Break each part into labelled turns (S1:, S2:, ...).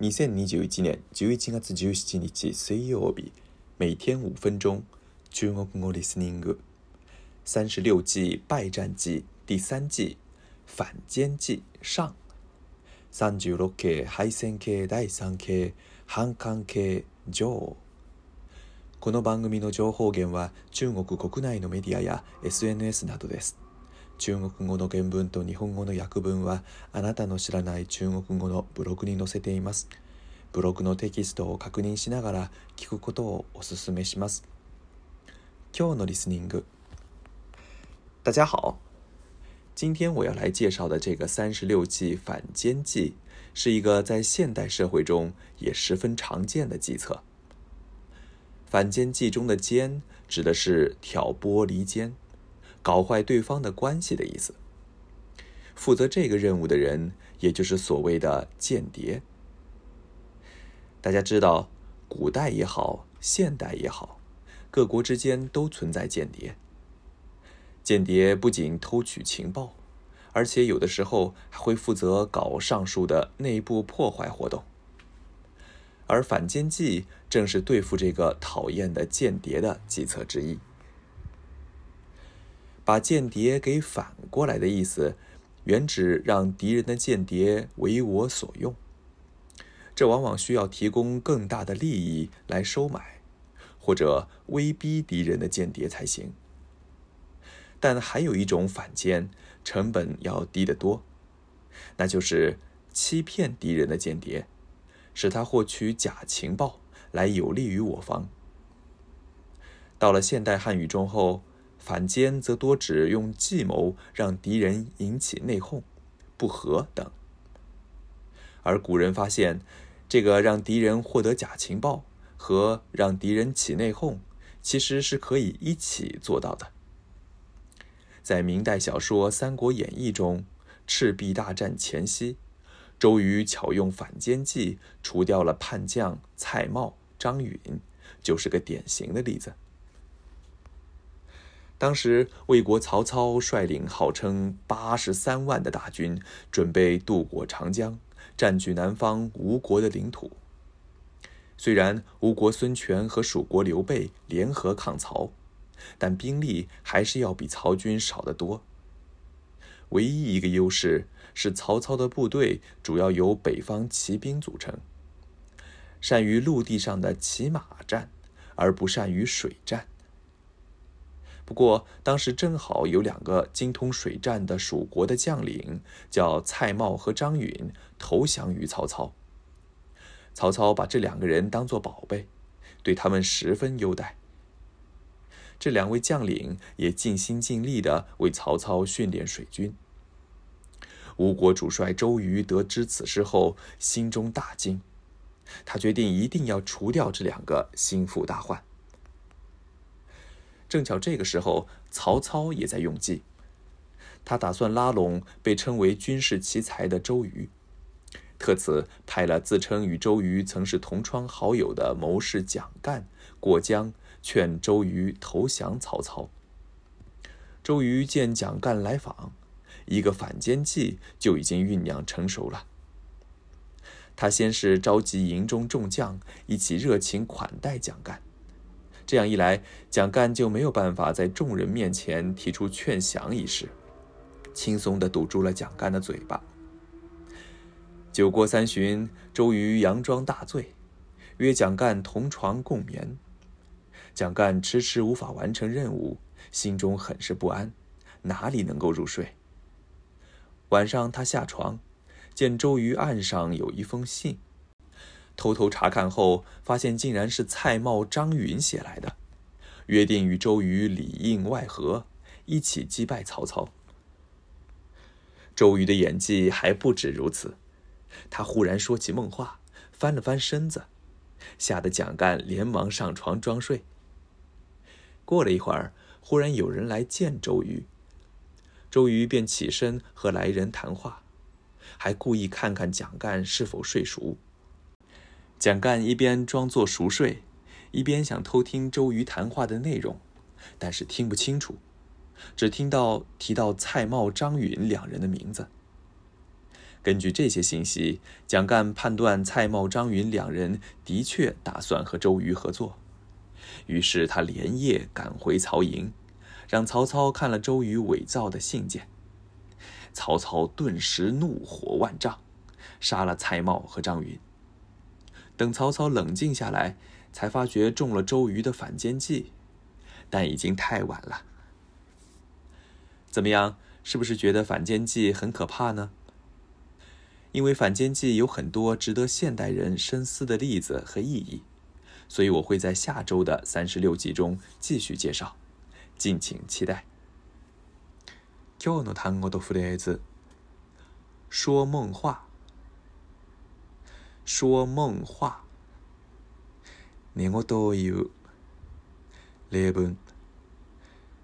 S1: 2021年11月17日水曜日，每天五分钟，中国語 listening。三十六计败战记第三季反间计上。三十六期敗戦系第三期反韓系上。この番組の情報源は中国国内のメディアや SNS などです。中国語の原文と日本語の訳文はあなたの知らない中国語のブログに載せています。ブログのテキストを確認しながら聞くことをお勧めします。今日のリスニング。大家好，今天我要来介绍的这个三十六计反间计，是一个在现代社会中也十分常见的计策。反间计中的“间”指的是挑拨离间。搞坏对方的关系的意思。负责这个任务的人，也就是所谓的间谍。大家知道，古代也好，现代也好，各国之间都存在间谍。间谍不仅偷取情报，而且有的时候还会负责搞上述的内部破坏活动。而反间计正是对付这个讨厌的间谍的计策之一。把间谍给反过来的意思，原指让敌人的间谍为我所用。这往往需要提供更大的利益来收买，或者威逼敌人的间谍才行。但还有一种反间，成本要低得多，那就是欺骗敌人的间谍，使他获取假情报来有利于我方。到了现代汉语中后。反间则多指用计谋让敌人引起内讧、不和等。而古人发现，这个让敌人获得假情报和让敌人起内讧，其实是可以一起做到的。在明代小说《三国演义》中，赤壁大战前夕，周瑜巧用反间计除掉了叛将蔡瑁、张允，就是个典型的例子。当时，魏国曹操率领号称八十三万的大军，准备渡过长江，占据南方吴国的领土。虽然吴国孙权和蜀国刘备联合抗曹，但兵力还是要比曹军少得多。唯一一个优势是，曹操的部队主要由北方骑兵组成，善于陆地上的骑马战，而不善于水战。不过，当时正好有两个精通水战的蜀国的将领，叫蔡瑁和张允，投降于曹操。曹操把这两个人当作宝贝，对他们十分优待。这两位将领也尽心尽力地为曹操训练水军。吴国主帅周瑜得知此事后，心中大惊，他决定一定要除掉这两个心腹大患。正巧这个时候，曹操也在用计。他打算拉拢被称为军事奇才的周瑜，特此派了自称与周瑜曾是同窗好友的谋士蒋干过江劝周瑜投降曹操。周瑜见蒋干来访，一个反间计就已经酝酿成熟了。他先是召集营中众将一起热情款待蒋干。这样一来，蒋干就没有办法在众人面前提出劝降一事，轻松地堵住了蒋干的嘴巴。酒过三巡，周瑜佯装大醉，约蒋干同床共眠。蒋干迟迟无法完成任务，心中很是不安，哪里能够入睡？晚上他下床，见周瑜案上有一封信。偷偷查看后，发现竟然是蔡瑁、张允写来的，约定与周瑜里应外合，一起击败曹操。周瑜的演技还不止如此，他忽然说起梦话，翻了翻身子，吓得蒋干连忙上床装睡。过了一会儿，忽然有人来见周瑜，周瑜便起身和来人谈话，还故意看看蒋干是否睡熟。蒋干一边装作熟睡，一边想偷听周瑜谈话的内容，但是听不清楚，只听到提到蔡瑁、张允两人的名字。根据这些信息，蒋干判断蔡瑁、张允两人的确打算和周瑜合作，于是他连夜赶回曹营，让曹操看了周瑜伪造的信件。曹操顿时怒火万丈，杀了蔡瑁和张允。等曹操冷静下来，才发觉中了周瑜的反间计，但已经太晚了。怎么样？是不是觉得反间计很可怕呢？因为反间计有很多值得现代人深思的例子和意义，所以我会在下周的三十六计中继续介绍，敬请期待。今日の単語とフレーズ。说梦话。 说梦话。寝言を言う。例文。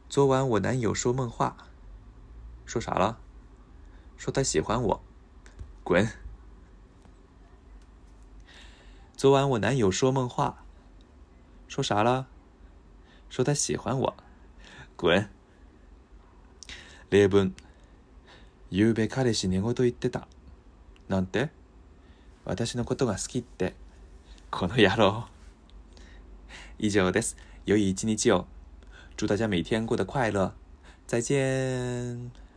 S1: 昨晚我男友说梦话。说啥了？说他喜欢我。滚！昨晚我男友说梦话。说啥了？说他喜欢我。滚！例文。ゆうべ彼氏寝言言ってた。なんて 私のことが好きって。この野郎。以上です。良い一日を。祝大家每天过得快乐。再见。